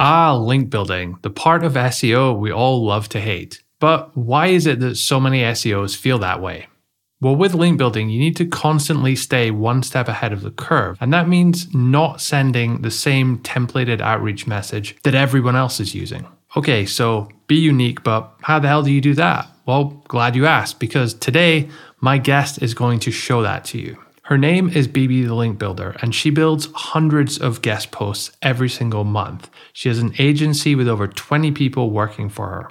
Ah, link building, the part of SEO we all love to hate. But why is it that so many SEOs feel that way? Well, with link building, you need to constantly stay one step ahead of the curve. And that means not sending the same templated outreach message that everyone else is using. Okay, so be unique, but how the hell do you do that? Well, glad you asked, because today my guest is going to show that to you. Her name is Bibi the Link Builder, and she builds hundreds of guest posts every single month. She has an agency with over 20 people working for her.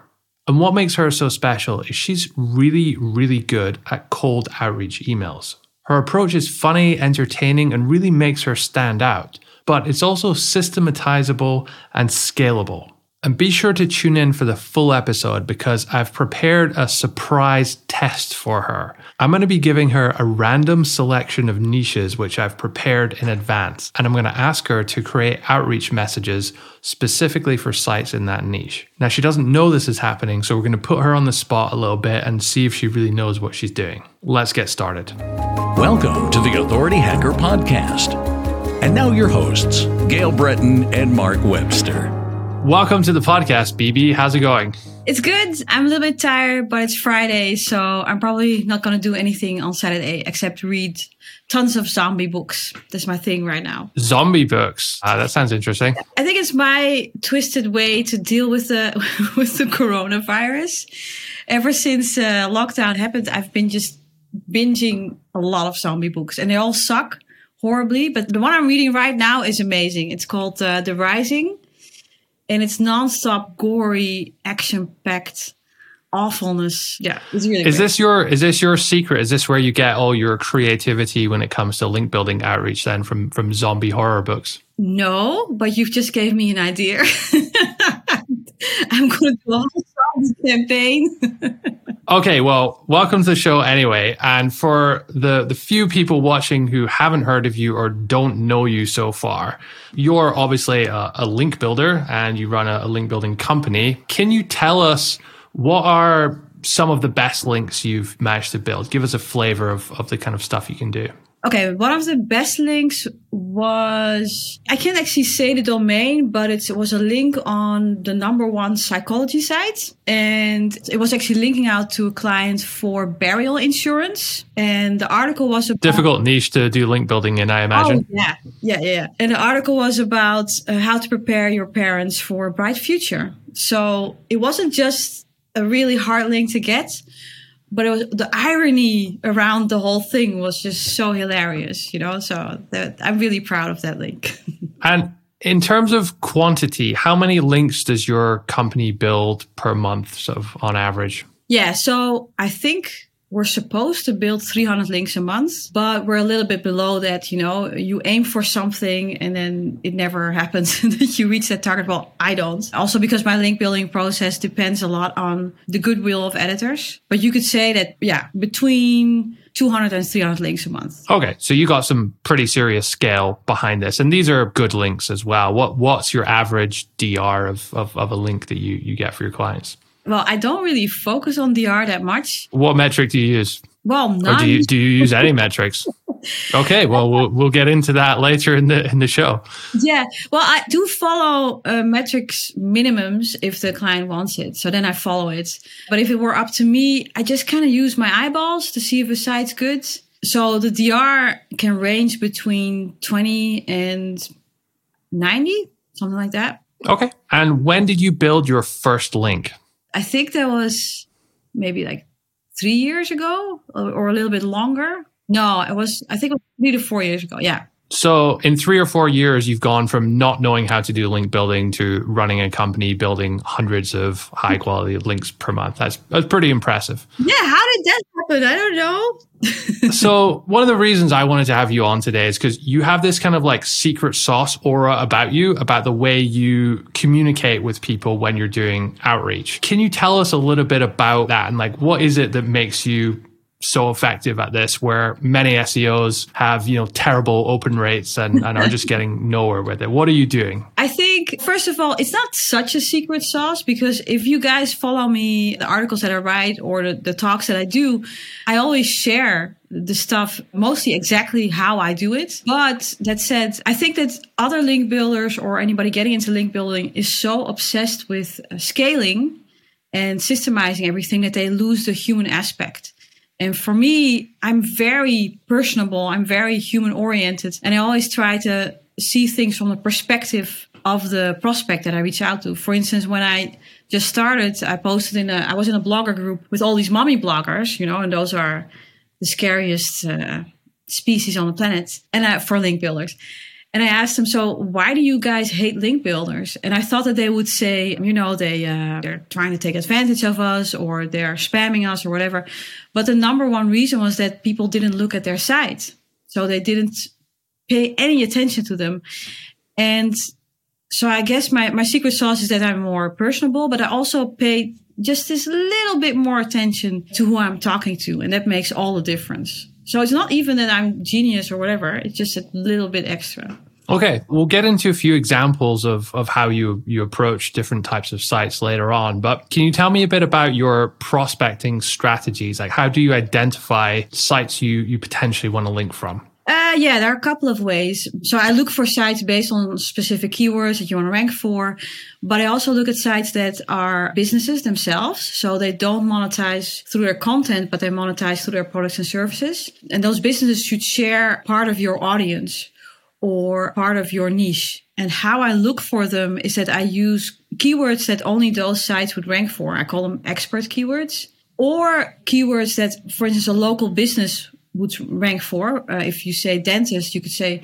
And what makes her so special is she's really, really good at cold outreach emails. Her approach is funny, entertaining, and really makes her stand out, but it's also systematizable and scalable. And be sure to tune in for the full episode because I've prepared a surprise test for her. I'm going to be giving her a random selection of niches which I've prepared in advance, and I'm going to ask her to create outreach messages specifically for sites in that niche. Now, she doesn't know this is happening, so we're going to put her on the spot a little bit and see if she really knows what she's doing. Let's get started. Welcome to the Authority Hacker Podcast. And now your hosts, Gael Breton and Mark Webster. Welcome to the podcast, Bibi. How's it going? It's good. I'm a little bit tired, but it's Friday, so I'm probably not going to do anything on Saturday except read tons of zombie books. That's my thing right now. Zombie books. Uh, that sounds interesting. I think it's my twisted way to deal with the with the coronavirus. Ever since uh, lockdown happened, I've been just binging a lot of zombie books, and they all suck horribly. But the one I'm reading right now is amazing. It's called uh, The Rising and it's nonstop gory, action-packed awfulness. Yeah, it's really. Is great. this your is this your secret? Is this where you get all your creativity when it comes to link building outreach? Then from from zombie horror books. No, but you've just gave me an idea. I'm going to do a whole campaign. Okay, well, welcome to the show anyway. And for the, the few people watching who haven't heard of you or don't know you so far, you're obviously a, a link builder and you run a, a link building company. Can you tell us what are some of the best links you've managed to build? Give us a flavor of, of the kind of stuff you can do. Okay, one of the best links was I can't actually say the domain, but it was a link on the number one psychology site, and it was actually linking out to a client for burial insurance. And the article was about, difficult niche to do link building in, I imagine. Oh, yeah, yeah, yeah. And the article was about uh, how to prepare your parents for a bright future. So it wasn't just a really hard link to get but it was the irony around the whole thing was just so hilarious, you know. So that, I'm really proud of that link. and in terms of quantity, how many links does your company build per month, sort of on average? Yeah, so I think we're supposed to build 300 links a month, but we're a little bit below that. You know, you aim for something and then it never happens that you reach that target. Well, I don't. Also, because my link building process depends a lot on the goodwill of editors. But you could say that, yeah, between 200 and 300 links a month. Okay, so you got some pretty serious scale behind this, and these are good links as well. What what's your average DR of, of, of a link that you, you get for your clients? Well, I don't really focus on DR that much. What metric do you use? Well, none. Or do you do you use any metrics? Okay, well, we'll we'll get into that later in the in the show. Yeah, well, I do follow uh, metrics minimums if the client wants it, so then I follow it. But if it were up to me, I just kind of use my eyeballs to see if a site's good. So the DR can range between twenty and ninety, something like that. Okay. And when did you build your first link? I think that was maybe like three years ago or, or, a little bit longer. No, it was, I think it was three to four years ago. Yeah. So, in three or four years, you've gone from not knowing how to do link building to running a company building hundreds of high quality links per month. That's, that's pretty impressive. Yeah. How did that happen? I don't know. so, one of the reasons I wanted to have you on today is because you have this kind of like secret sauce aura about you, about the way you communicate with people when you're doing outreach. Can you tell us a little bit about that and like what is it that makes you so effective at this where many SEOs have, you know, terrible open rates and, and are just getting nowhere with it? What are you doing? I think, first of all, it's not such a secret sauce because if you guys follow me, the articles that I write or the, the talks that I do, I always share the stuff mostly exactly how I do it. But that said, I think that other link builders or anybody getting into link building is so obsessed with uh, scaling and systemizing everything that they lose the human aspect. And for me, I'm very personable. I'm very human oriented. And I always try to see things from the perspective of the prospect that I reach out to. For instance, when I just started, I posted in a, I was in a blogger group with all these mommy bloggers, you know, and those are the scariest uh, species on the planet and uh, for link builders. And I asked them, so why do you guys hate link builders? And I thought that they would say, you know, they uh, they're trying to take advantage of us or they're spamming us or whatever. But the number one reason was that people didn't look at their site, so they didn't pay any attention to them. And so I guess my my secret sauce is that I'm more personable, but I also pay just this little bit more attention to who I'm talking to, and that makes all the difference. So it's not even that I'm genius or whatever. It's just a little bit extra. Okay, we'll get into a few examples of, of how you you approach different types of sites later on. But can you tell me a bit about your prospecting strategies? Like how do you identify sites you you potentially want to link from? Uh, yeah, there are a couple of ways. So I look for sites based on specific keywords that you want to rank for, but I also look at sites that are businesses themselves. So they don't monetize through their content, but they monetize through their products and services. And those businesses should share part of your audience or part of your niche. And how I look for them is that I use keywords that only those sites would rank for. I call them expert keywords or keywords that, for instance, a local business would rank for. Uh, if you say dentist, you could say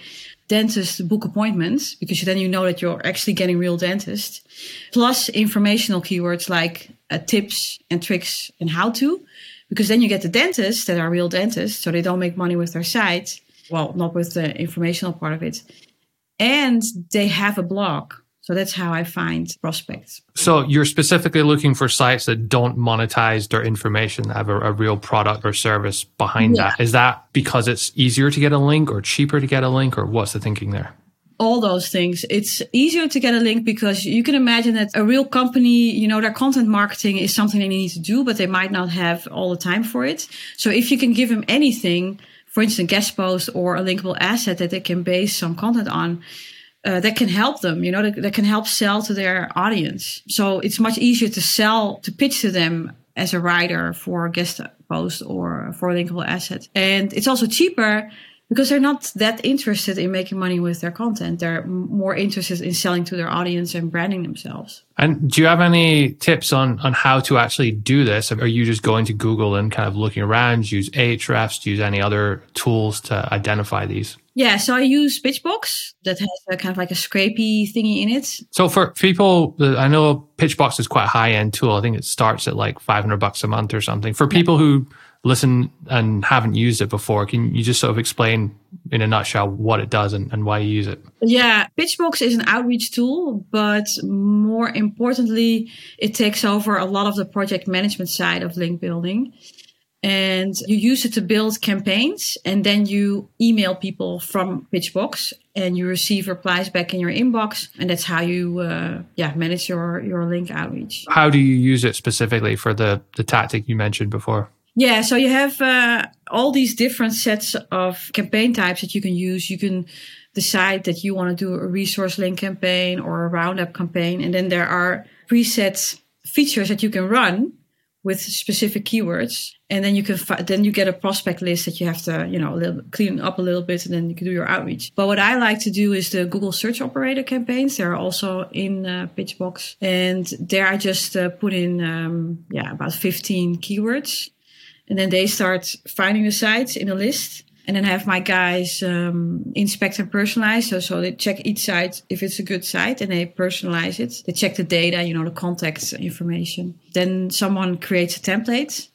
dentist book appointments because then you know that you're actually getting real dentist. Plus informational keywords like uh, tips and tricks and how to, because then you get the dentists that are real dentists, so they don't make money with their site. Well, not with the informational part of it. And they have a blog. So that's how I find prospects. So you're specifically looking for sites that don't monetize their information, that have a, a real product or service behind yeah. that. Is that because it's easier to get a link or cheaper to get a link, or what's the thinking there? all those things. It's easier to get a link because you can imagine that a real company, you know, their content marketing is something they need to do, but they might not have all the time for it. So if you can give them anything, for instance, guest post or a linkable asset that they can base some content on, uh, that can help them, you know, that, that can help sell to their audience. So it's much easier to sell, to pitch to them as a writer for a guest post or for a linkable asset. And it's also cheaper because they're not that interested in making money with their content. They're more interested in selling to their audience and branding themselves. And do you have any tips on on how to actually do this? Are you just going to Google and kind of looking around, use Ahrefs, use any other tools to identify these? Yeah, so I use Pitchbox that has a kind of like a scrapey thingy in it. So for people, I know Pitchbox is quite a high end tool. I think it starts at like 500 bucks a month or something. For people who listen and haven't used it before, can you just sort of explain in a nutshell what it does and, and why you use it? Yeah, Pitchbox is an outreach tool, but more importantly, it takes over a lot of the project management side of link building. And you use it to build campaigns, and then you email people from Pitchbox, and you receive replies back in your inbox, and that's how you, uh, yeah, manage your your link outreach. How do you use it specifically for the the tactic you mentioned before? Yeah, so you have uh, all these different sets of campaign types that you can use. You can decide that you want to do a resource link campaign or a roundup campaign, and then there are preset features that you can run with specific keywords, and then you can fi- then you get a prospect list that you have to you know little, clean up a little bit, and then you can do your outreach. But what I like to do is the Google Search Operator campaigns. They're also in uh, Pitchbox, and there I just uh, put in um, yeah about 15 keywords and then they start finding the sites in a list and then have my guys um, inspect and personalize. So, so they check each site if it's a good site and they personalize it. They check the data, you know, the contact information. Then someone creates a template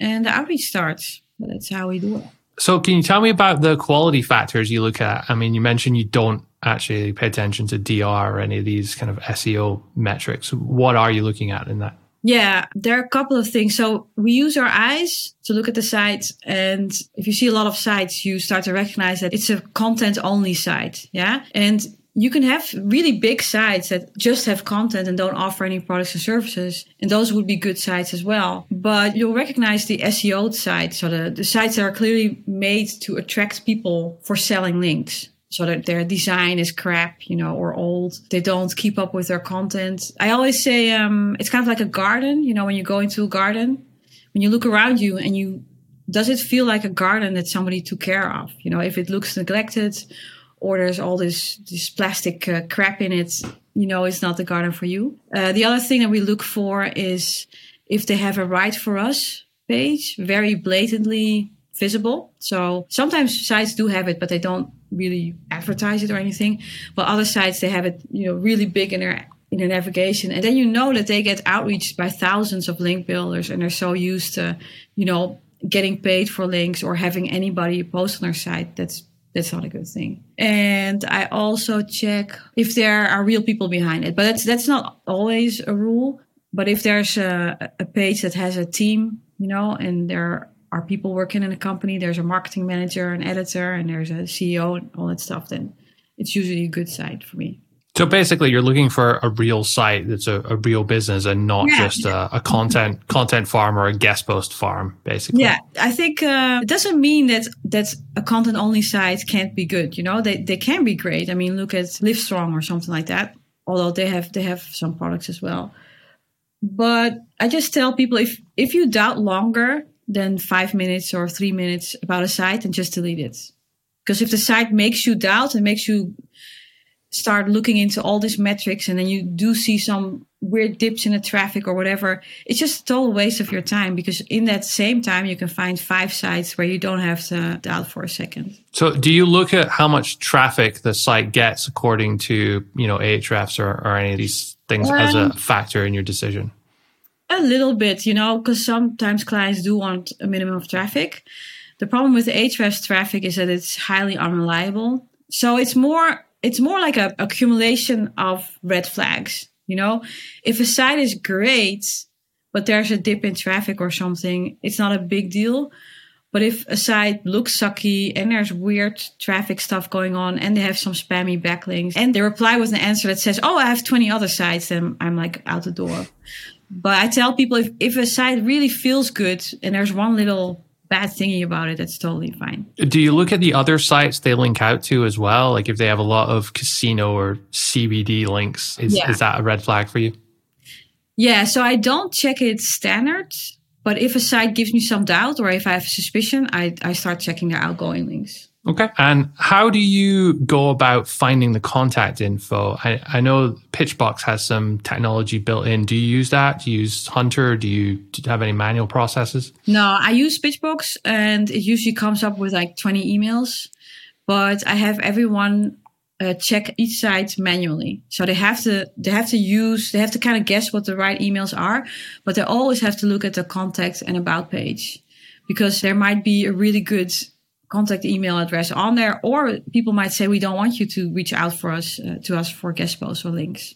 and the outreach starts. That's how we do it. So, can you tell me about the quality factors you look at? I mean, you mentioned you don't actually pay attention to DR or any of these kind of SEO metrics. What are you looking at in that? Yeah, there are a couple of things. So we use our eyes to look at the sites. And if you see a lot of sites, you start to recognize that it's a content only site. Yeah. And you can have really big sites that just have content and don't offer any products and services. And those would be good sites as well. But you'll recognize the SEO sites, so the, the sites that are clearly made to attract people for selling links so that their design is crap, you know, or old. They don't keep up with their content. I always say um, it's kind of like a garden. You know, when you go into a garden, when you look around you and you, does it feel like a garden that somebody took care of? You know, if it looks neglected or there's all this this plastic uh, crap in it, you know, it's not the garden for you. Uh, the other thing that we look for is if they have a right for us page, very blatantly visible. So sometimes sites do have it, but they don't really advertise it or anything. But other sites they have it, you know, really big in their in their navigation, and then you know that they get outreached by thousands of link builders, and they're so used to, you know, getting paid for links or having anybody post on their site. That's that's not a good thing. And I also check if there are real people behind it, but that's that's not always a rule. But if there's a, a page that has a team, you know, and there are people working in a company, there's a marketing manager, an editor, and there's a CEO and all that stuff, then it's usually a good site for me. So basically, you're looking for a real site that's a, a real business and not yeah. just a, a, content content farm or a guest post farm. Basically, yeah. I think uh, it doesn't mean that that a content only site can't be good. You know, they they can be great. I mean, look at Livestrong or something like that. Although they have they have some products as well. But I just tell people if if you doubt longer than five minutes or three minutes about a site and just delete it. Because if the site makes you doubt and makes you start looking into all these metrics and then you do see some weird dips in the traffic or whatever, it's just a total waste of your time because in that same time you can find five sites where you don't have to doubt for a second. So do you look at how much traffic the site gets according to, you know, Ahrefs or, or any of these things um, as a factor in your decision? A little bit, you know, because sometimes clients do want a minimum of traffic. The problem with Ahrefs traffic is that it's highly unreliable. So it's more it's more like a accumulation of red flags. You know, if a site is great, but there's a dip in traffic or something, it's not a big deal. But if a site looks sucky and there's weird traffic stuff going on and they have some spammy backlinks and they reply with an answer that says, Oh, I have 20 other sites, then I'm like out the door. But I tell people if, if a site really feels good and there's one little bad thingy about it, that's totally fine. Do you look at the other sites they link out to as well? Like if they have a lot of casino or CBD links, is, yeah. is that a red flag for you? Yeah, so I don't check it standard, but if a site gives me some doubt or if I have a suspicion, I, I start checking their outgoing links. Okay. And how do you go about finding the contact info? I, I know Pitchbox has some technology built in. Do you use that? Do you use Hunter? Do you, do you have any manual processes? No, I use Pitchbox and it usually comes up with like 20 emails, but I have everyone uh, check each site manually. So they have to, they have to use, they have to kind of guess what the right emails are, but they always have to look at the contact and about page because there might be a really good contact email address on there, or people might say we don't want you to reach out for us uh, to us for guest posts or links.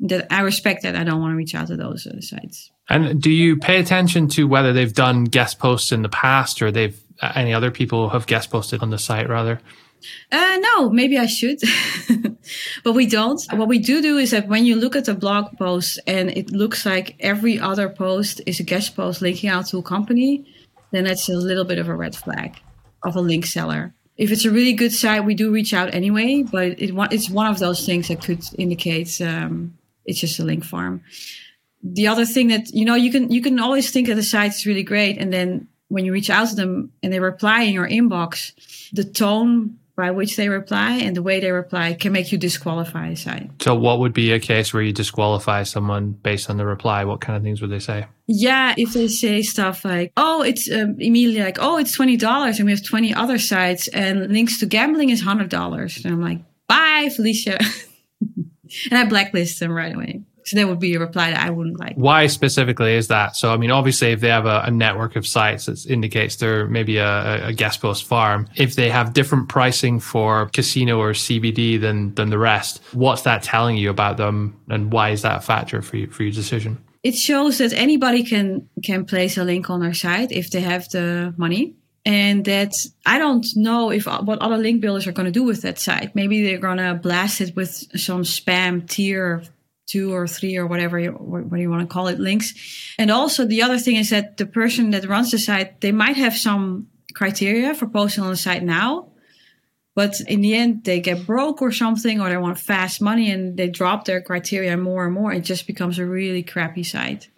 That I respect that. I don't want to reach out to those uh, sites. And do you pay attention to whether they've done guest posts in the past, or they've uh, any other people have guest posted on the site rather? Uh, no, maybe I should, but we don't. What we do do is that when you look at the blog post and it looks like every other post is a guest post linking out to a company, then that's a little bit of a red flag of a link seller. If it's a really good site, we do reach out anyway, but it, it's one of those things that could indicate um, it's just a link farm. The other thing that you know, you can you can always think that the site is really great, and then when you reach out to them and they reply in your inbox, the tone by which they reply and the way they reply can make you disqualify a site. So, what would be a case where you disqualify someone based on the reply? What kind of things would they say? Yeah, if they say stuff like, oh, it's um, immediately like, oh, it's $20 and we have 20 other sites and links to gambling is $100. And I'm like, bye, Felicia. and I blacklist them right away. So that would be a reply that I wouldn't like. Why specifically is that? So, I mean, obviously, if they have a, a network of sites that indicates they're maybe a, a, guest post farm, if they have different pricing for casino or CBD than than the rest, what's that telling you about them, and why is that a factor for you for your decision? it shows that anybody can can place a link on their site if they have the money and that I don't know if uh, what other link builders are going to do with that site. Maybe they're going to blast it with some spam tier two or three or whatever you, what you want to call it links. And also the other thing is that the person that runs the site, they might have some criteria for posting on the site now, but in the end they get broke or something, or they want fast money and they drop their criteria more and more. It just becomes a really crappy site.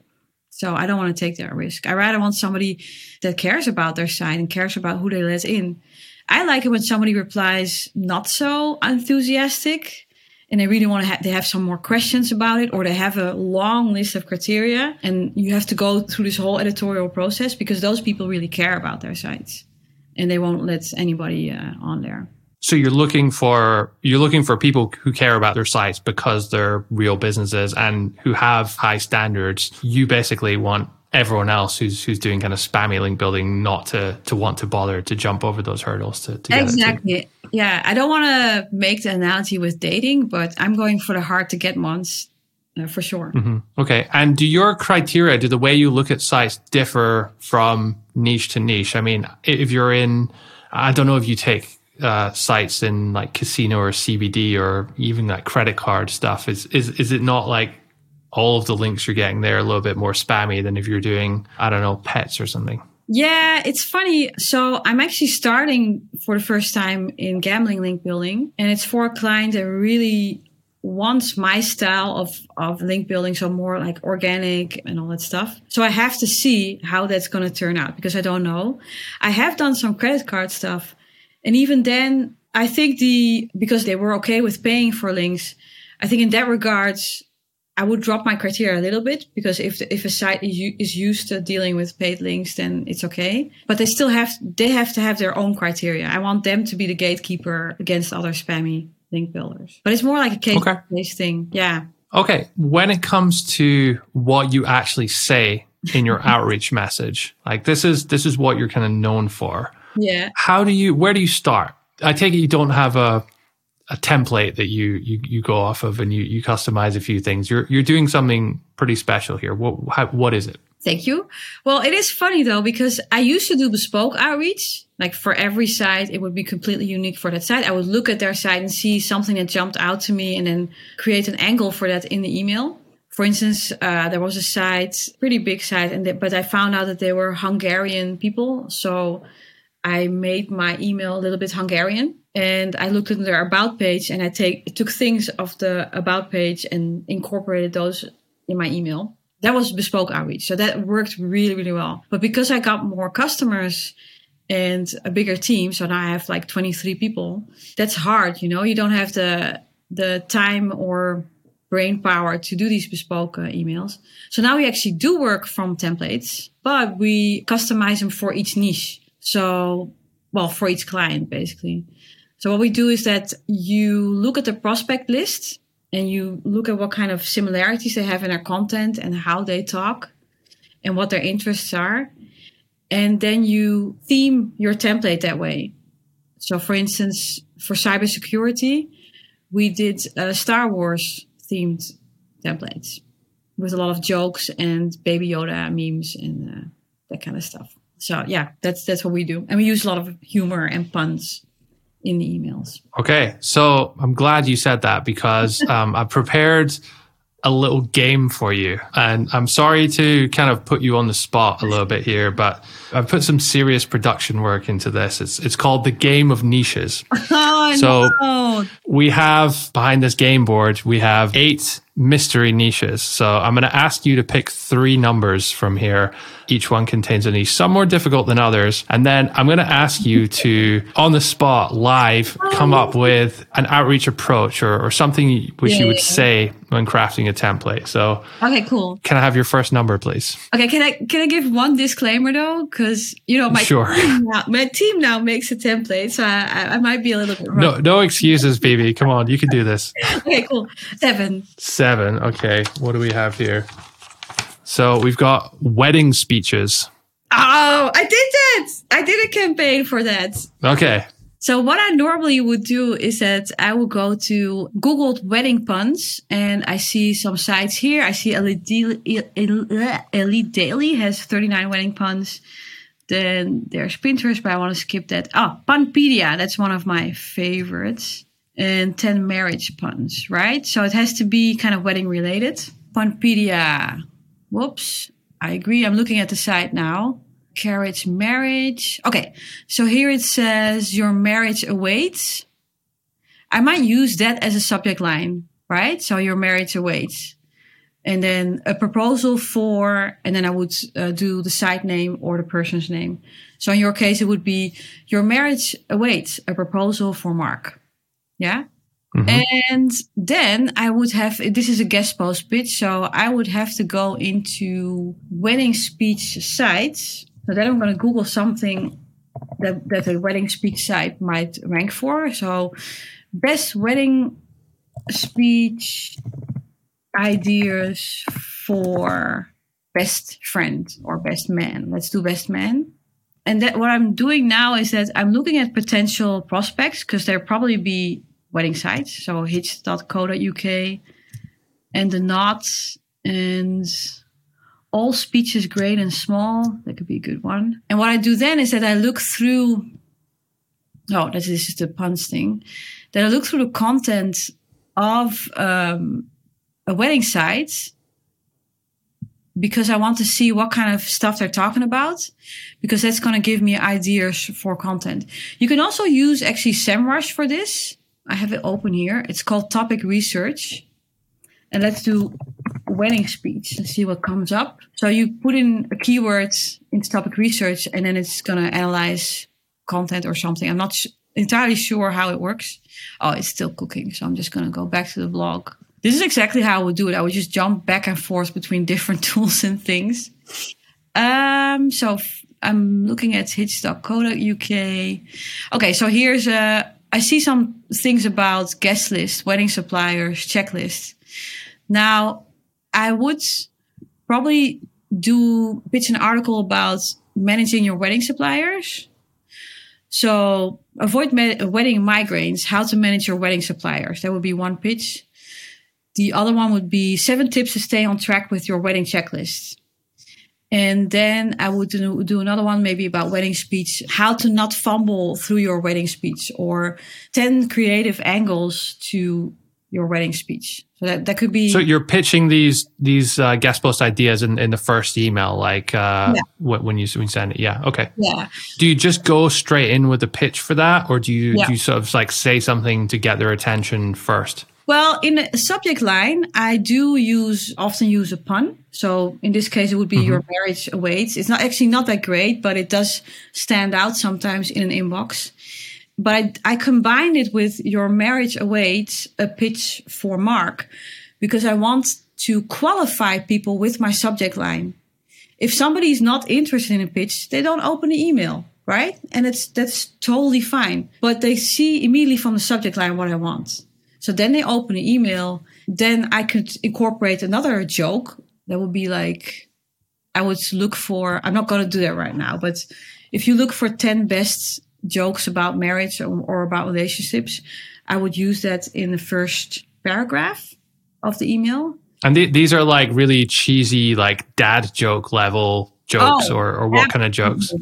So I don't want to take that risk. I rather want somebody that cares about their site and cares about who they let in. I like it when somebody replies not so enthusiastic and they really want to have they have some more questions about it or they have a long list of criteria and you have to go through this whole editorial process because those people really care about their sites and they won't let anybody uh, on there. So you're looking for you're looking for people who care about their sites because they're real businesses and who have high standards. You basically want everyone else who's who's doing kind of spammy link building not to to want to bother to jump over those hurdles to, to exactly yeah i don't want to make the analogy with dating but i'm going for the hard to get ones uh, for sure mm-hmm. okay and do your criteria do the way you look at sites differ from niche to niche i mean if you're in i don't know if you take uh, sites in like casino or CBD or even like credit card stuff? Is is is it not like all of the links you're getting there a little bit more spammy than if you're doing I don't know pets or something? Yeah, it's funny. So I'm actually starting for the first time in gambling link building, and it's for a client that really wants my style of, of link building, so more like organic and all that stuff. So I have to see how that's going to turn out because I don't know. I have done some credit card stuff and even then, I think the because they were okay with paying for links, I think in that regards, I would drop my criteria a little bit because if the, if a site is used to dealing with paid links, then it's okay. But they still have they have to have their own criteria. I want them to be the gatekeeper against other spammy link builders. But it's more like a case okay. based thing. Yeah. Okay. When it comes to what you actually say in your outreach message, like this is this is what you're kind of known for. Yeah. How do you? Where do you start? I take it you don't have a a template that you you you go off of and you you customize a few things. You're you're doing something pretty special here. What how, what is it? Thank you. Well, it is funny though because I used to do bespoke outreach. Like for every site, it would be completely unique for that site. I would look at their site and see something that jumped out to me, and then create an angle for that in the email. For instance, uh, there was a site, pretty big site, and they, but I found out that they were Hungarian people, so I made my email a little bit Hungarian and I looked at their about page and I take took things of the about page and incorporated those in my email. That was bespoke outreach. So that worked really, really well. But because I got more customers and a bigger team, so now I have like 23 people, that's hard, you know, you don't have the the time or brain power to do these bespoke uh, emails. So now we actually do work from templates, but we customize them for each niche. So, well, for each client, basically. So what we do is that you look at the prospect list and you look at what kind of similarities they have in their content and how they talk and what their interests are. And then you theme your template that way. So for instance, for cybersecurity, we did uh, Star Wars themed templates with a lot of jokes and Baby Yoda memes and uh, that kind of stuff. So yeah, that's that's what we do, and we use a lot of humor and puns in the emails. Okay, so I'm glad you said that because um, I prepared a little game for you, and I'm sorry to kind of put you on the spot a little bit here, but I've put some serious production work into this. It's it's called the Game of Niches. Oh, so no. we have behind this game board we have eight mystery niches. So I'm going to ask you to pick three numbers from here. Each one contains a niche, some more difficult than others. And then I'm going to ask you to, on the spot, live, come up um, with an outreach approach or, or something which yeah, you would say when crafting a template. So, okay, cool. Can I have your first number, please? Okay, can I can I give one disclaimer though? Because you know my sure. team now, my team now makes a template, so I, I might be a little bit wrong. No, no excuses, Bibi. Come on, you can do this. okay, cool. Seven. Seven seven. Okay, what do we have here? So we've got wedding speeches. Oh, I did that. I did a campaign for that. Okay. So what I normally would do is that I would go to Googled wedding puns and I see some sites here. I see Elite, Daily has 39 wedding puns. Then there's Pinterest, but I want to skip that. Oh, Punpedia, that's one of my favorites. And 10 marriage puns, right? So it has to be kind of wedding related. Punpedia. Whoops. I agree. I'm looking at the site now carriage marriage. Okay, so here it says your marriage awaits. I might use that as a subject line, right? So your marriage awaits. And then a proposal for, and then I would uh, do the site name or the person's name. So in your case, it would be your marriage awaits a proposal for Mark. Yeah. Mm-hmm. And then I would have, this is a guest post pitch. So I would have to go into wedding speech sites so then I'm going to Google something that, that a wedding speech site might rank for. So best wedding speech ideas for best friend or best man. Let's do best man. And that what I'm doing now is that I'm looking at potential prospects because there probably be wedding sites. So hitch.co.uk and the knots and all speeches great and small. That could be a good one. And what I do then is that I look through. Oh, this is just a puns thing. That I look through the content of um, a wedding site because I want to see what kind of stuff they're talking about because that's going to give me ideas for content. You can also use actually SEMrush for this. I have it open here. It's called topic research. And let's do wedding speech and see what comes up. So you put in a keyword into topic research and then it's going to analyze content or something. I'm not sh- entirely sure how it works. Oh, it's still cooking. So I'm just going to go back to the blog. This is exactly how I would do it. I would just jump back and forth between different tools and things. Um, so f- I'm looking at hitch.co.uk. Okay, so here's a, I see some things about guest list, wedding suppliers, checklist. Now, I would probably do pitch an article about managing your wedding suppliers. So avoid ma- wedding migraines, how to manage your wedding suppliers. That would be one pitch. The other one would be seven tips to stay on track with your wedding checklist. And then I would do, do another one maybe about wedding speech, how to not fumble through your wedding speech or 10 creative angles to your wedding speech. So that, that could be. So you're pitching these these uh, guest post ideas in, in the first email, like uh, yeah. when you when you send it. Yeah. Okay. Yeah. Do you just go straight in with the pitch for that, or do you yeah. do you sort of like say something to get their attention first? Well, in the subject line, I do use often use a pun. So in this case, it would be mm-hmm. your marriage awaits. It's not actually not that great, but it does stand out sometimes in an inbox but I, I combined it with your marriage awaits a pitch for Mark because I want to qualify people with my subject line. If somebody is not interested in a pitch, they don't open the email, right? And it's that's totally fine. But they see immediately from the subject line what I want. So then they open the email. Then I could incorporate another joke that would be like, I would look for, I'm not going to do that right now, but if you look for 10 best jokes about marriage or, or about relationships, I would use that in the first paragraph of the email. And th- these are like really cheesy, like dad joke level jokes, oh, or, or what kind of jokes?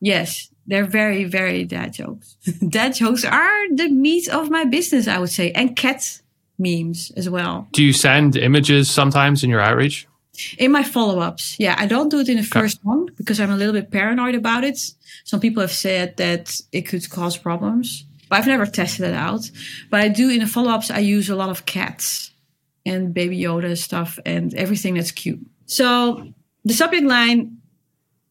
Yes, they're very, very dad jokes. dad jokes are the meat of my business, I would say, and cat memes as well. Do you send images sometimes in your outreach? In my follow ups, yeah, I don't do it in the first okay. one because I'm a little bit paranoid about it. Some people have said that it could cause problems, but I've never tested it out. But I do in the follow ups, I use a lot of cats and Baby Yoda stuff and everything that's cute. So the subject line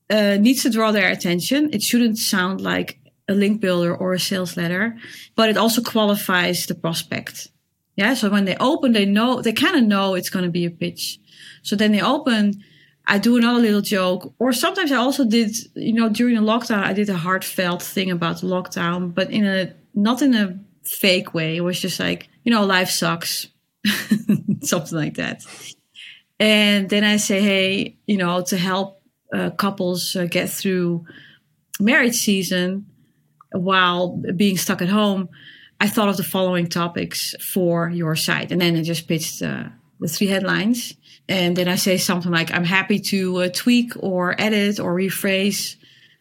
uh, needs to draw their attention. It shouldn't sound like a link builder or a sales letter, but it also qualifies the prospect. Yeah. So when they open, they know, they kind of know it's going to be a pitch. So then they open, I do another little joke. Or sometimes I also did, you know, during the lockdown, I did a heartfelt thing about the lockdown, but in a, not in a fake way. It was just like, you know, life sucks. Something like that. And then I say, hey, you know, to help uh, couples uh, get through marriage season, while being stuck at home, I thought of the following topics for your site. And then I just pitched uh, the three headlines. And then I say something like, I'm happy to uh, tweak or edit or rephrase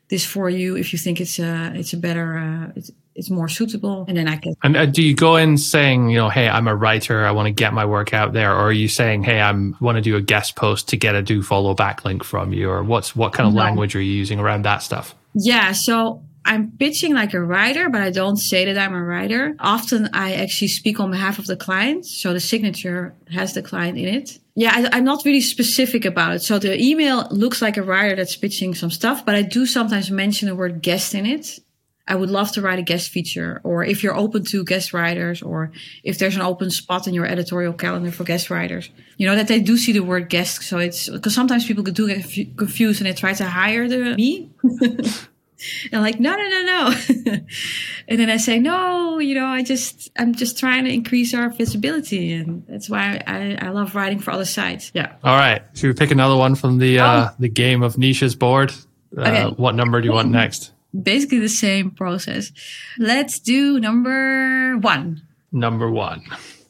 this for you if you think it's a, it's a better, uh, it's, it's more suitable. And then I can. And uh, do you go in saying, you know, hey, I'm a writer, I want to get my work out there, or are you saying, hey, I'm want to do a guest post to get a do follow backlink from you, or what's what kind of no. language are you using around that stuff? Yeah, so I'm pitching like a writer, but I don't say that I'm a writer. Often I actually speak on behalf of the client. So the signature has the client in it. Yeah, I, am not really specific about it. So the email looks like a writer that's pitching some stuff, but I do sometimes mention the word guest in it. I would love to write a guest feature, or if you're open to guest writers, or if there's an open spot in your editorial calendar for guest writers, you know, that they do see the word guest. So it's because sometimes people do get confused and they try to hire the me. And like, no, no, no, no. and then I say, no, you know, I just, I'm just trying to increase our visibility. And that's why I, I love writing for other sites. Yeah. All right. Should we pick another one from the, uh, oh. the game of niches board? Uh, okay. What number do you want next? Basically the same process. Let's do number one. Number one.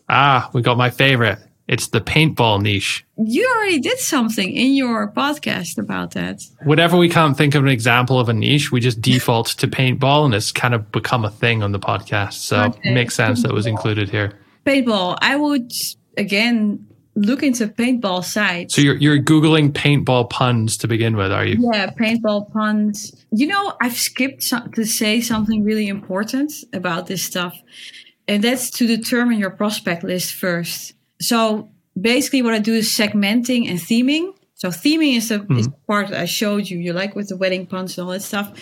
Ah, we got my favorite. It's the paintball niche. You already did something in your podcast about that. Whenever we can't think of an example of a niche, we just default to paintball and it's kind of become a thing on the podcast. So okay. it makes sense that it was included here. Paintball. I would again look into paintball sites. So you're you're googling paintball puns to begin with, are you? Yeah, paintball puns. You know, I've skipped to say something really important about this stuff, and that's to determine your prospect list first so basically what I do is segmenting and theming. So theming is the, mm-hmm. is the part that I showed you. You like with the wedding puns and all that stuff,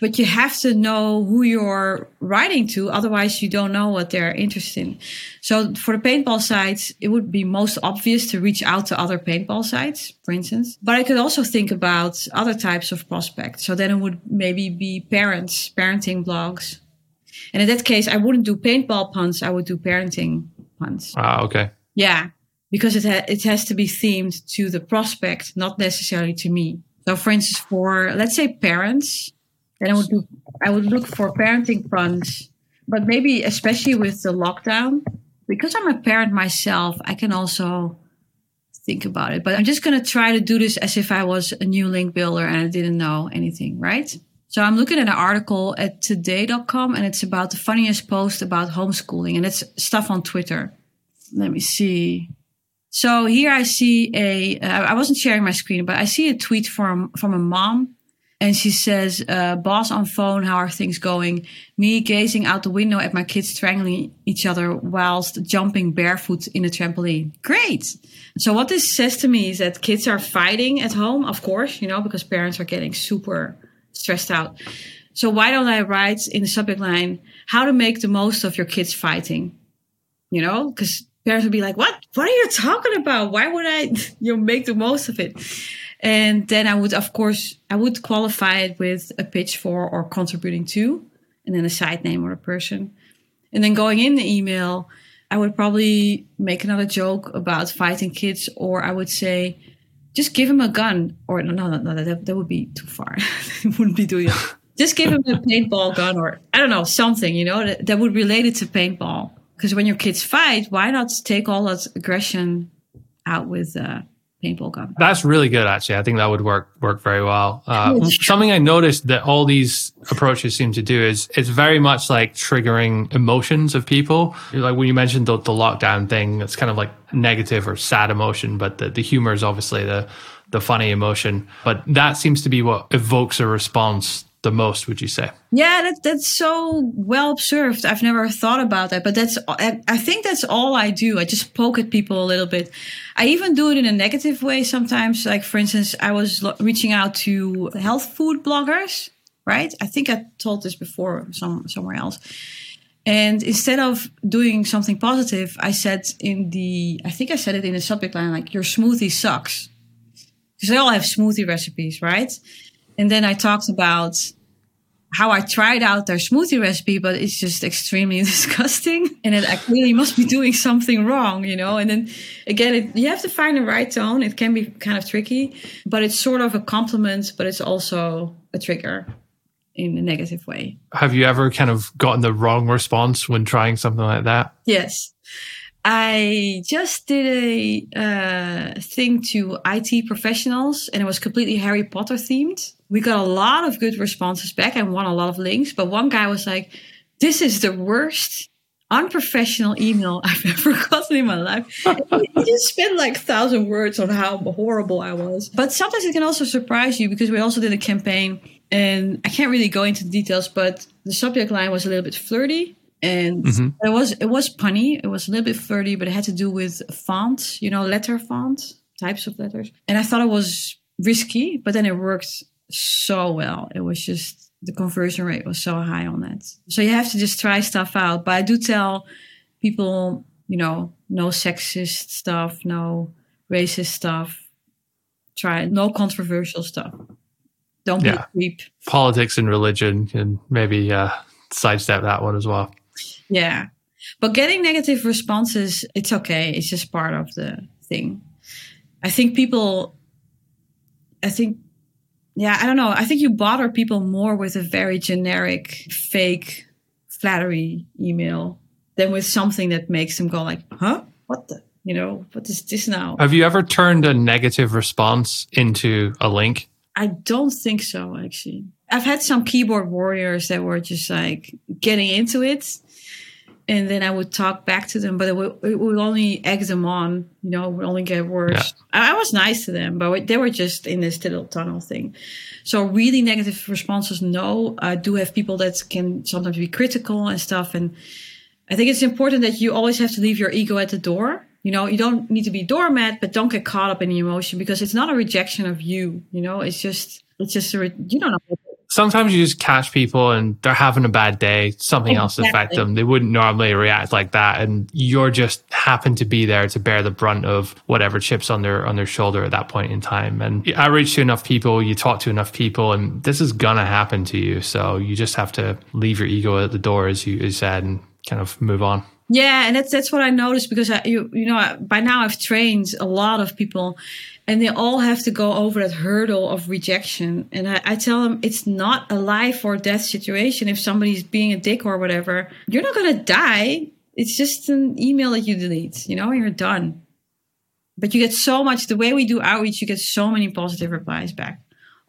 but you have to know who you're writing to. Otherwise, you don't know what they're interested in. So for the paintball sites, it would be most obvious to reach out to other paintball sites, for instance. But I could also think about other types of prospects. So then it would maybe be parents, parenting blogs. And in that case, I wouldn't do paintball puns. I would do parenting puns. Ah, okay. Yeah, because it ha- it has to be themed to the prospect, not necessarily to me. So, for instance, for let's say parents, then I would do I would look for parenting funds, but maybe especially with the lockdown, because I'm a parent myself, I can also think about it. But I'm just going to try to do this as if I was a new link builder and I didn't know anything, right? So I'm looking at an article at today.com and it's about the funniest post about homeschooling and it's stuff on Twitter let me see. So here I see a. Uh, I wasn't sharing my screen, but I see a tweet from from a mom, and she says, uh, "Boss on phone, how are things going? Me gazing out the window at my kids strangling each other whilst jumping barefoot in a trampoline. Great. So what this says to me is that kids are fighting at home, of course, you know, because parents are getting super stressed out. So why don't I write in the subject line how to make the most of your kids fighting? You know, because parents would be like, "What? What are you talking about? Why would I, you know, make the most of it?" And then I would, of course, I would qualify it with a pitch for or contributing to, and then a site name or a person. And then going in the email, I would probably make another joke about fighting kids, or I would say, just give him a gun, or no, no, no, that, that would be too far. It wouldn't be doing it. Just give him a paintball gun, or I don't know, something, you know, that, that would relate it to paintball because when your kids fight, why not take all that aggression out with uh, paintball gun? That's really good, actually. I think that would work work very well. Uh, something I noticed that all these approaches seem to do is it's very much like triggering emotions of people. Like when you mentioned the, the lockdown thing, it's kind of like negative or sad emotion, but the, the humor is obviously the the funny emotion. But that seems to be what evokes a response the most would you say? Yeah that, that's so well observed. I've never thought about that but that's i think that's all i do. I just poke at people a little bit. I even do it in a negative way sometimes. Like for instance i was reaching out to health food bloggers right? I think i told this before some somewhere else. And instead of doing something positive i said in the i think i said it in the subject line like your smoothie sucks. Because they all have smoothie recipes right and then I talked about how I tried out their smoothie recipe, but it's just extremely disgusting. And it, I clearly must be doing something wrong, you know? And then again, it, you have to find the right tone. It can be kind of tricky, but it's sort of a compliment, but it's also a trigger. in a negative way. Have you ever kind of gotten the wrong response when trying something like that? Yes. I just did a uh, thing to IT professionals and it was completely Harry Potter themed. We got a lot of good responses back and won a lot of links, but one guy was like, This is the worst unprofessional email I've ever gotten in my life. he just spent like thousand words on how horrible I was. But sometimes it can also surprise you because we also did a campaign and I can't really go into the details, but the subject line was a little bit flirty and mm-hmm. it was it was punny. It was a little bit flirty, but it had to do with fonts, you know, letter fonts, types of letters. And I thought it was risky, but then it worked so well. It was just the conversion rate was so high on that. So you have to just try stuff out. But I do tell people, you know, no sexist stuff, no racist stuff. Try no controversial stuff. Don't be yeah. a creep. Politics and religion and maybe uh, sidestep that one as well. Yeah. But getting negative responses, it's okay. It's just part of the thing. I think people, I think yeah, I don't know. I think you bother people more with a very generic, fake flattery email than with something that makes them go like, "Huh? What the? You know, what is this now?" Have you ever turned a negative response into a link? I don't think so, actually. I've had some keyboard warriors that were just like getting into it and then I would talk back to them, but it would, it would only egg them on, you know, it would only get worse. Yeah. I, was nice to them, but they were just in this little tunnel thing. So really negative responses, no. I do have people that can sometimes be critical and stuff. And I think it's important that you always have to leave your ego at the door. You know, you don't need to be doormat, but don't get caught up in the emotion because it's not a rejection of you. You know, it's just, it's just, a re- you don't know sometimes you just catch people and they're having a bad day, something exactly. else affect them. They wouldn't normally react like that. And you're just happen to be there to bear the brunt of whatever chips on their on their shoulder at that point in time. And I reach to enough people, you talk to enough people, and this is gonna happen to you. So you just have to leave your ego at the door as you, said and kind of move on. Yeah, and that's that's what I noticed because I, you you know by now I've trained a lot of people, and they all have to go over that hurdle of rejection. And I, I, tell them it's not a life or death situation. If somebody's being a dick or whatever, you're not going to die. It's just an email that you delete, you know, you're done. But you get so much, the way we do outreach, you get so many positive replies back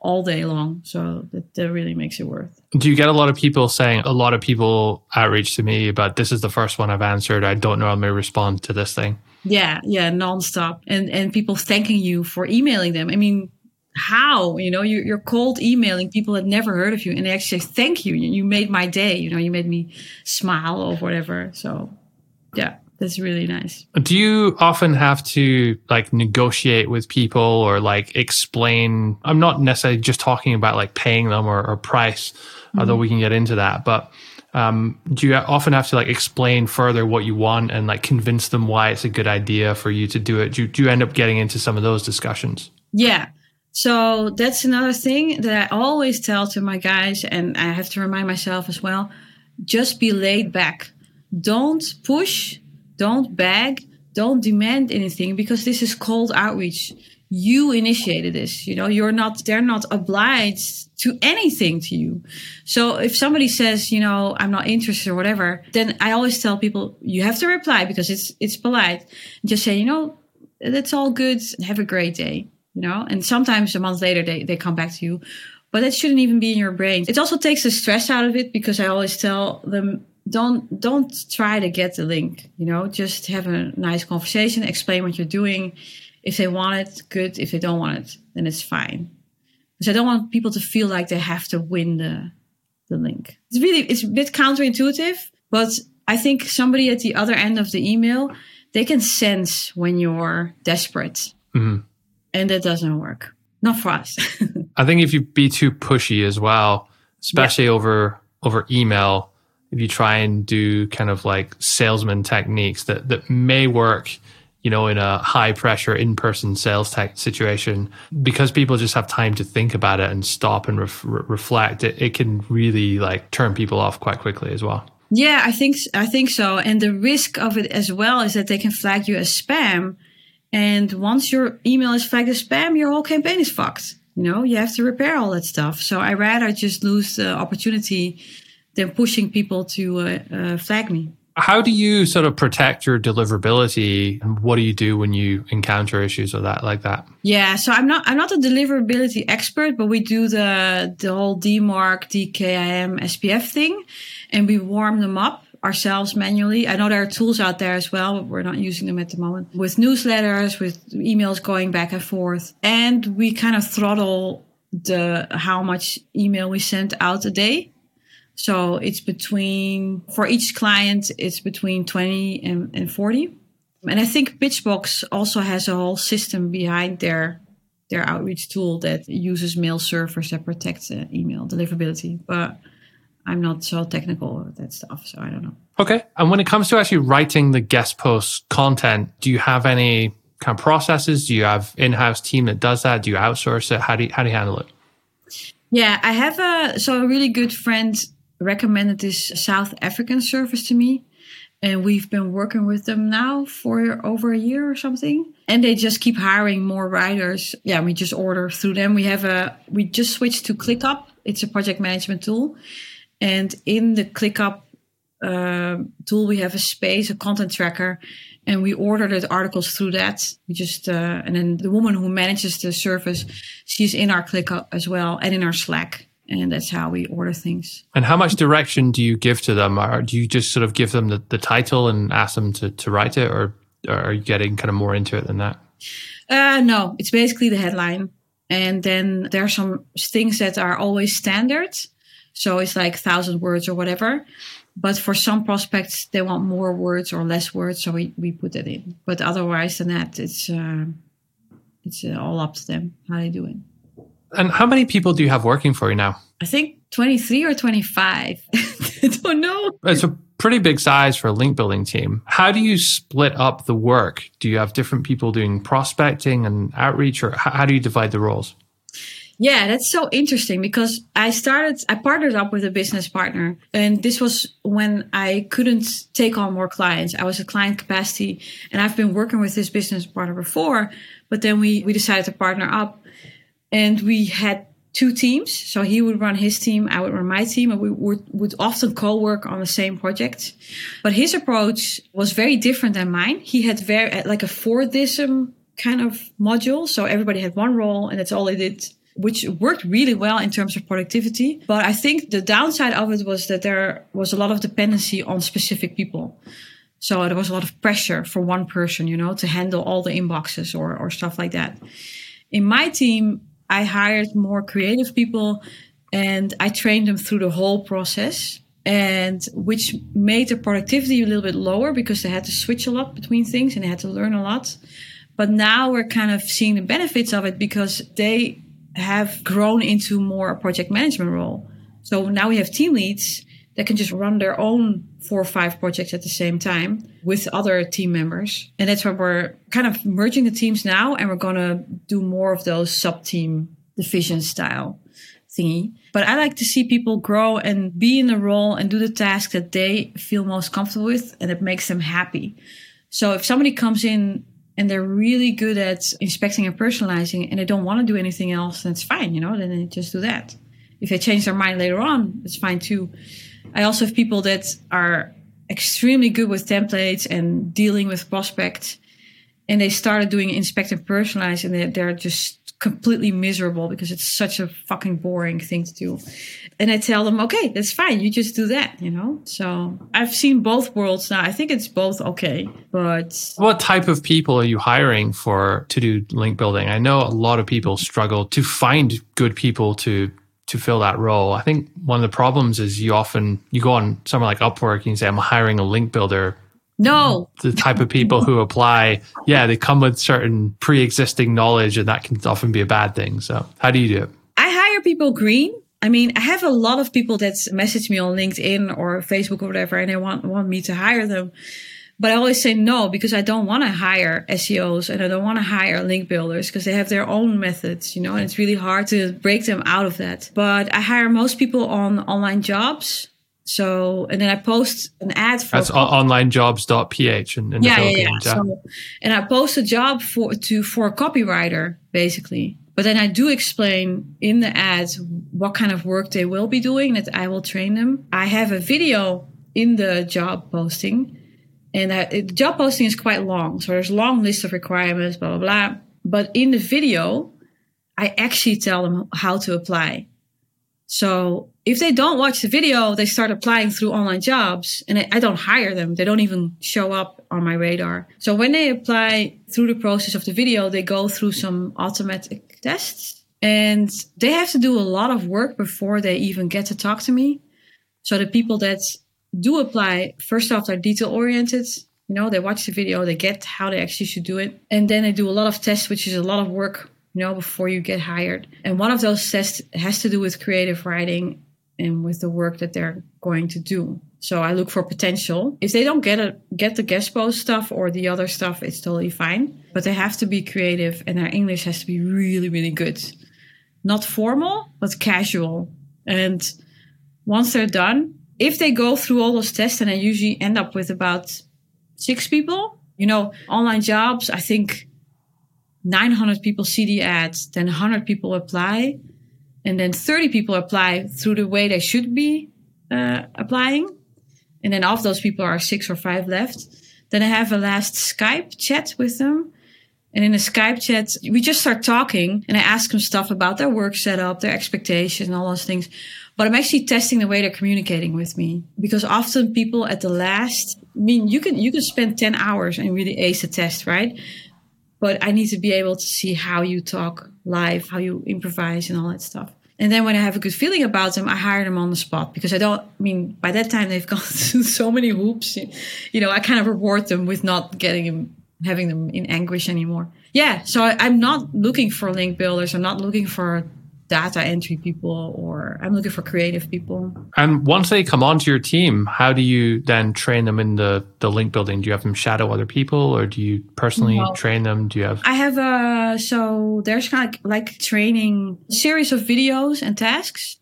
all day long. So that, that really makes it worth. Do you get a lot of people saying, a lot of people outreach to me about this is the first one I've answered. I don't know how to respond to this thing. Yeah, yeah, nonstop, and and people thanking you for emailing them. I mean, how you know you're, you're cold emailing people that never heard of you, and they actually say thank you. You made my day. You know, you made me smile or whatever. So, yeah, that's really nice. Do you often have to like negotiate with people or like explain? I'm not necessarily just talking about like paying them or, or price, mm-hmm. although we can get into that, but um, do you often have to like explain further what you want and like convince them why it's a good idea for you to do it? Do you, do you end up getting into some of those discussions? Yeah. So that's another thing that I always tell to my guys, and I have to remind myself as well just be laid back. Don't push, don't beg, don't demand anything because this is cold outreach. You initiated this you know you're not they're not obliged to anything to you. So if somebody says you know i'm not interested or whatever then i always tell people you have to reply because it's it's polite. Just say you know that's all good. Have a great day you know? And sometimes a month later they, they come back to you. But that shouldn't even be in your brain. It also takes the stress out of it because i always tell them don't don't try to get the link you know just have a nice conversation explain what you're doing if they want it, good. If they don't want it, then it's fine. Because I don't want people to feel like they have to win the the link. It's really it's a bit counterintuitive, but I think somebody at the other end of the email they can sense when you're desperate, mm-hmm. and that doesn't work. Not for us. I think if you be too pushy as well, especially yeah. over over email, if you try and do kind of like salesman techniques that that may work you know, in a high pressure in person sales tech situation, because people just have time to think about it and stop and ref- reflect, it, it can really like turn people off quite quickly as well. Yeah, I think I think so. And the risk of it as well is that they can flag you as spam. And once your email is flagged as spam, your whole campaign is fucked. You know, you have to repair all that stuff. So I rather just lose the opportunity than pushing people to uh, uh, flag me. How do you sort of protect your deliverability? And what do you do when you encounter issues with that like that? Yeah, so I'm not I'm not a deliverability expert, but we do the the whole DMARC, DKIM, SPF thing, and we warm them up ourselves manually. I know there are tools out there as well, but we're not using them at the moment. With newsletters, with emails going back and forth, and we kind of throttle the how much email we send out a day. So it's between, for each client, it's between 20 and, and 40. And I think Pitchbox also has a whole system behind their their outreach tool that uses mail servers that protect uh, email deliverability. But I'm not so technical with that stuff, so I don't know. Okay. And when it comes to actually writing the guest post content, do you have any kind of processes? Do you have in-house team that does that? Do you outsource it? How do you, how do you handle it? Yeah, I have a so a really good friend recommended this South African service to me. And we've been working with them now for over a year or something. And they just keep hiring more writers. Yeah, we just order through them. We have a, we just switched to ClickUp. It's a project management tool. And in the ClickUp uh, tool, we have a space, a content tracker, and we order the articles through that. We just, uh, and then the woman who manages the service, she's in our ClickUp as well and in our Slack and that's how we order things. And how much direction do you give to them? Or do you just sort of give them the, the title and ask them to, to write it, or, or are you getting kind of more into it than that? Uh, no, it's basically the headline. And then there are some things that are always standard. So it's like thousand words or whatever. But for some prospects, they want more words or less words, so we, we put that in. But otherwise than that, it's uh, it's uh, all up to them how they do it. And how many people do you have working for you now? I think 23 or 25. I don't know. It's a pretty big size for a link building team. How do you split up the work? Do you have different people doing prospecting and outreach, or how do you divide the roles? Yeah, that's so interesting because I started, I partnered up with a business partner, and this was when I couldn't take on more clients. I was at client capacity, and I've been working with this business partner before, but then we, we decided to partner up and we had two teams. So he would run his team, I would run my team, and we would, would often co-work on the same project. But his approach was very different than mine. He had very uh, like a Fordism kind of module. So everybody had one role and that's all they did, which worked really well in terms of productivity. But I think the downside of it was that there was a lot of dependency on specific people. So there was a lot of pressure for one person, you know, to handle all the inboxes or, or stuff like that. In my team, I hired more creative people and I trained them through the whole process and which made the productivity a little bit lower because they had to switch a lot between things and they had to learn a lot. But now we're kind of seeing the benefits of it because they have grown into more a project management role. So now we have team leads that can just run their own four or five projects at the same time with other team members. And that's why we're kind of merging the teams now and we're going to do more of those sub team division style thingy. But I like to see people grow and be in a role and do the task that they feel most comfortable with and it makes them happy. So if somebody comes in and they're really good at inspecting and personalizing and they don't want to do anything else, then it's fine, you know, then they just do that. If they change their mind later on, it's fine too. I also have people that are extremely good with templates and dealing with prospects. And they started doing inspect and personalize, and they're, they're just completely miserable because it's such a fucking boring thing to do. And I tell them, okay, that's fine. You just do that, you know? So I've seen both worlds now. I think it's both okay, but. What type of people are you hiring for to do link building? I know a lot of people struggle to find good people to to fill that role. I think one of the problems is you often you go on somewhere like Upwork and you say, I'm hiring a link builder. No. The type of people who apply, yeah, they come with certain pre existing knowledge and that can often be a bad thing. So how do you do it? I hire people green. I mean, I have a lot of people that message me on LinkedIn or Facebook or whatever, and they want, want me to hire them. But I always say no because I don't want to hire SEOs and I don't want to hire link builders because they have their own methods, you know, and it's really hard to break them out of that. But I hire most people on online jobs. So, and then I post an ad for that's onlinejobs.ph in, in yeah, yeah, yeah. So, and I post a job for to for a copywriter basically. But then I do explain in the ads what kind of work they will be doing, that I will train them. I have a video in the job posting, and uh, I, the job posting is quite long. So there's a long list of requirements, blah, blah, blah. But in the video, I actually tell them how to apply. So if they don't watch the video, they start applying through online jobs and I, I, don't hire them. They don't even show up on my radar. So when they apply through the process of the video, they go through some automatic tests and they have to do a lot of work before they even get to talk to me. So the people that do apply, first off, they're detail oriented. You know, they watch the video, they get how they actually should do it. And then they do a lot of tests, which is a lot of work you know, before you get hired. And one of those tests has to do with creative writing and with the work that they're going to do. So I look for potential. If they don't get a get the guest post stuff or the other stuff, it's totally fine. But they have to be creative and their English has to be really, really good. Not formal, but casual. And once they're done, if they go through all those tests, and I usually end up with about six people. You know, online jobs, I think 900 people see the ads, then 100 people apply, and then 30 people apply through the way they should be uh, applying. And then of those people are six or five left. Then I have a last Skype chat with them. And in a Skype chat, we just start talking and I ask them stuff about their work setup, their expectations, and all those things. But I'm actually testing the way they're communicating with me because often people at the last, I mean, you can, you can spend 10 hours and really ace a test, right? but I need to be able to see how you talk live, how you improvise, and all that stuff. And then when I have a good feeling about them, I hire them on the spot because I don't, I mean, by that time they've gone through so many hoops. You know, I kind of reward them with not getting them, having them in anguish anymore. Yeah. So I, I'm not looking for link builders. I'm not looking for data entry people or I'm looking for creative people. And once they come onto your team, how do you then train them in the, the link building? Do you have them shadow other people or do you personally no. train them? Do you have? I have a, so there's kind of like training series of videos and tasks.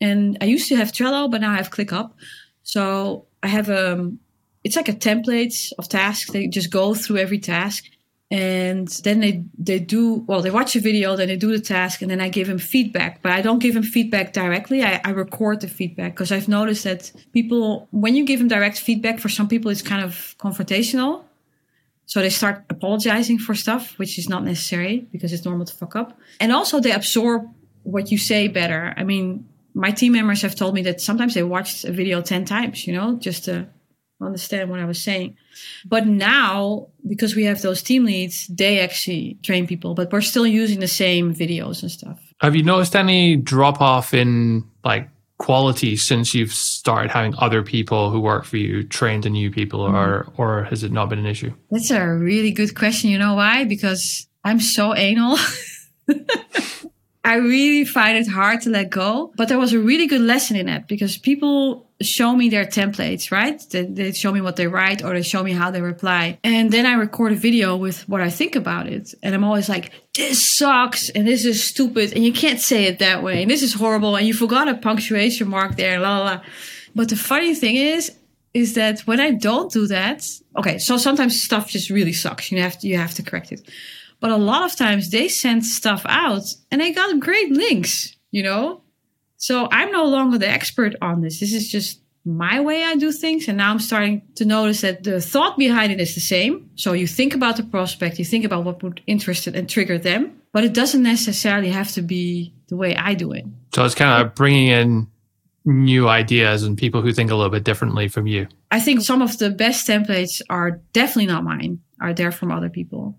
And I used to have Trello, but now I have ClickUp. So I have a, um, it's like a template of tasks. They just go through every task and then they they do well they watch a video then they do the task and then i give them feedback. But i don't give them feedback directly. I, I record the feedback because i've noticed that people when you give them direct feedback for some people it's kind of confrontational. So they start apologizing for stuff which is not necessary because it's normal to fuck up. And also they absorb what you say better. I mean my team members have told me that sometimes they watched a video 10 times you know just to understand what I was saying. But now, because we have those team leads, they actually train people, but we're still using the same videos and stuff. Have you noticed any drop off in like quality since you've started having other people who work for you train the new people mm-hmm. or or has it not been an issue? That's a really good question. You know why? Because I'm so anal. I really find it hard to let go. But there was a really good lesson in it because people show me their templates, right? They, they, show me what they write or they show me how they reply. And then I record a video with what I think about it. And I'm always like, this sucks and this is stupid and you can't say it that way and this is horrible and you forgot a punctuation mark there, la la la. But the funny thing is, is that when I don't do that, okay, so sometimes stuff just really sucks. You have to, you have to correct it. But a lot of times they send stuff out and I got great links, you know? So I'm no longer the expert on this. This is just my way I do things. And now I'm starting to notice that the thought behind it is the same. So you think about the prospect, you think about what would interest it and trigger them, but it doesn't necessarily have to be the way I do it. So it's kind of bringing in new ideas and people who think a little bit differently from you. I think some of the best templates are definitely not mine, are there from other people.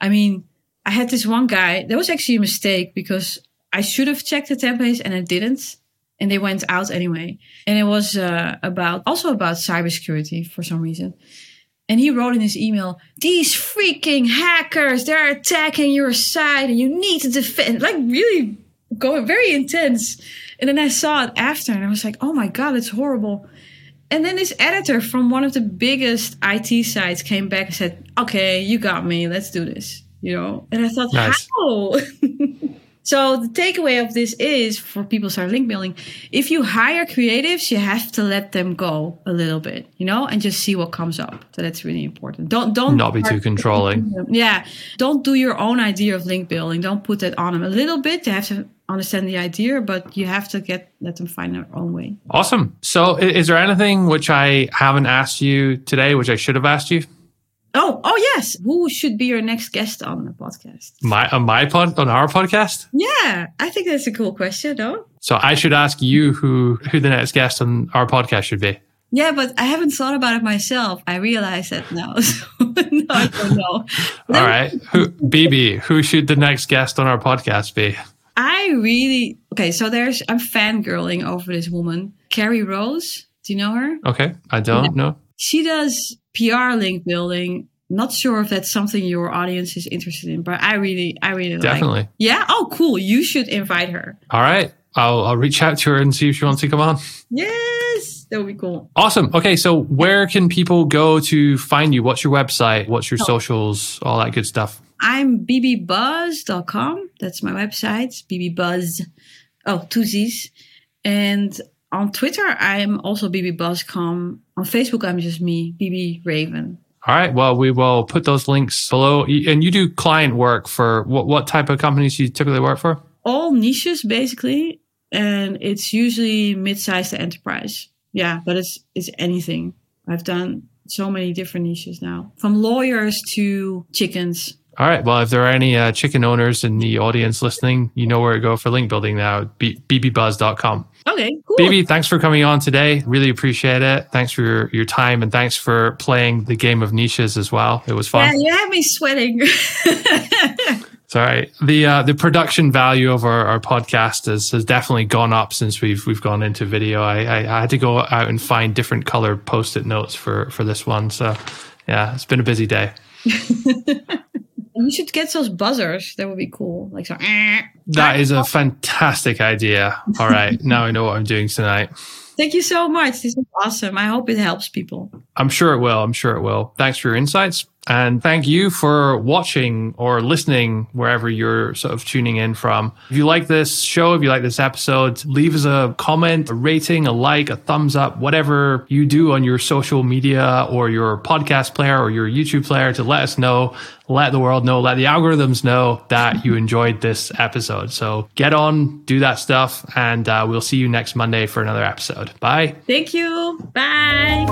I mean, I had this one guy, that was actually a mistake because I should have checked the templates and I didn't. And they went out anyway. And it was uh, about, also about cybersecurity for some reason. And he wrote in his email, these freaking hackers, they're attacking your site and you need to defend, like really going very intense. And then I saw it after and I was like, oh my God, it's horrible. And then this editor from one of the biggest IT sites came back and said, okay, you got me. Let's do this. You know, and I thought, nice. how? So the takeaway of this is for people start link building. If you hire creatives, you have to let them go a little bit, you know, and just see what comes up. So that's really important. Don't don't Not be too controlling. Yeah, don't do your own idea of link building. Don't put that on them a little bit. They have to understand the idea, but you have to get let them find their own way. Awesome. So, is there anything which I haven't asked you today, which I should have asked you? Oh, oh yes. Who should be your next guest on the podcast? My on my pod on our podcast. Yeah, I think that's a cool question, though. So I should ask you who who the next guest on our podcast should be. Yeah, but I haven't thought about it myself. I realize that now. So, no, I don't know. All right, who Bibi? Who should the next guest on our podcast be? I really okay. So there's I'm fangirling over this woman, Carrie Rose. Do you know her? Okay, I don't know. She does PR link building. Not sure if that's something your audience is interested in, but I really, I really like. Definitely. Yeah. Oh, cool. You should invite her. All right, I'll I'll reach out to her and see if she wants to come on. Yes, that would be cool. Awesome. Okay, so where can people go to find you? What's your website? What's your socials? All that good stuff. I'm bibibuzz.com. That's my website. bibibuzz. Oh, two Z's. And on Twitter, I'm also bibibuzz.com. On Facebook, I'm just me, Bibi Raven. All right. Well, we will put those links below. And you do client work for what what type of companies you typically work for? All niches, basically. And it's usually mid-sized to enterprise. Yeah, but it's it's anything. I've done so many different niches now, from lawyers to chickens. All right. Well, if there are any uh, chicken owners in the audience listening, you know where to go for link building now. B- bibibuzz.com. Okay, cool. Bibi, thanks for coming on today. Really appreciate it. Thanks for your, your time and thanks for playing the game of niches as well. It was fun. Yeah, you had me sweating. Sorry. The uh, the production value of our, our podcast has, has definitely gone up since we've we've gone into video. I, I, I had to go out and find different color post it notes for for this one. So yeah, it's been a busy day. You should get those buzzers. That would be cool. Like so. "Eh." That is a fantastic idea. All right, now I know what I'm doing tonight. Thank you so much. This is awesome. I hope it helps people. I'm sure it will. I'm sure it will. Thanks for your insights. And thank you for watching or listening wherever you're sort of tuning in from. If you like this show, if you like this episode, leave us a comment, a rating, a like, a thumbs up, whatever you do on your social media or your podcast player or your YouTube player to let us know, let the world know, let the algorithms know that you enjoyed this episode. So get on, do that stuff, and uh, we'll see you next Monday for another episode. Bye. Thank you. Bye.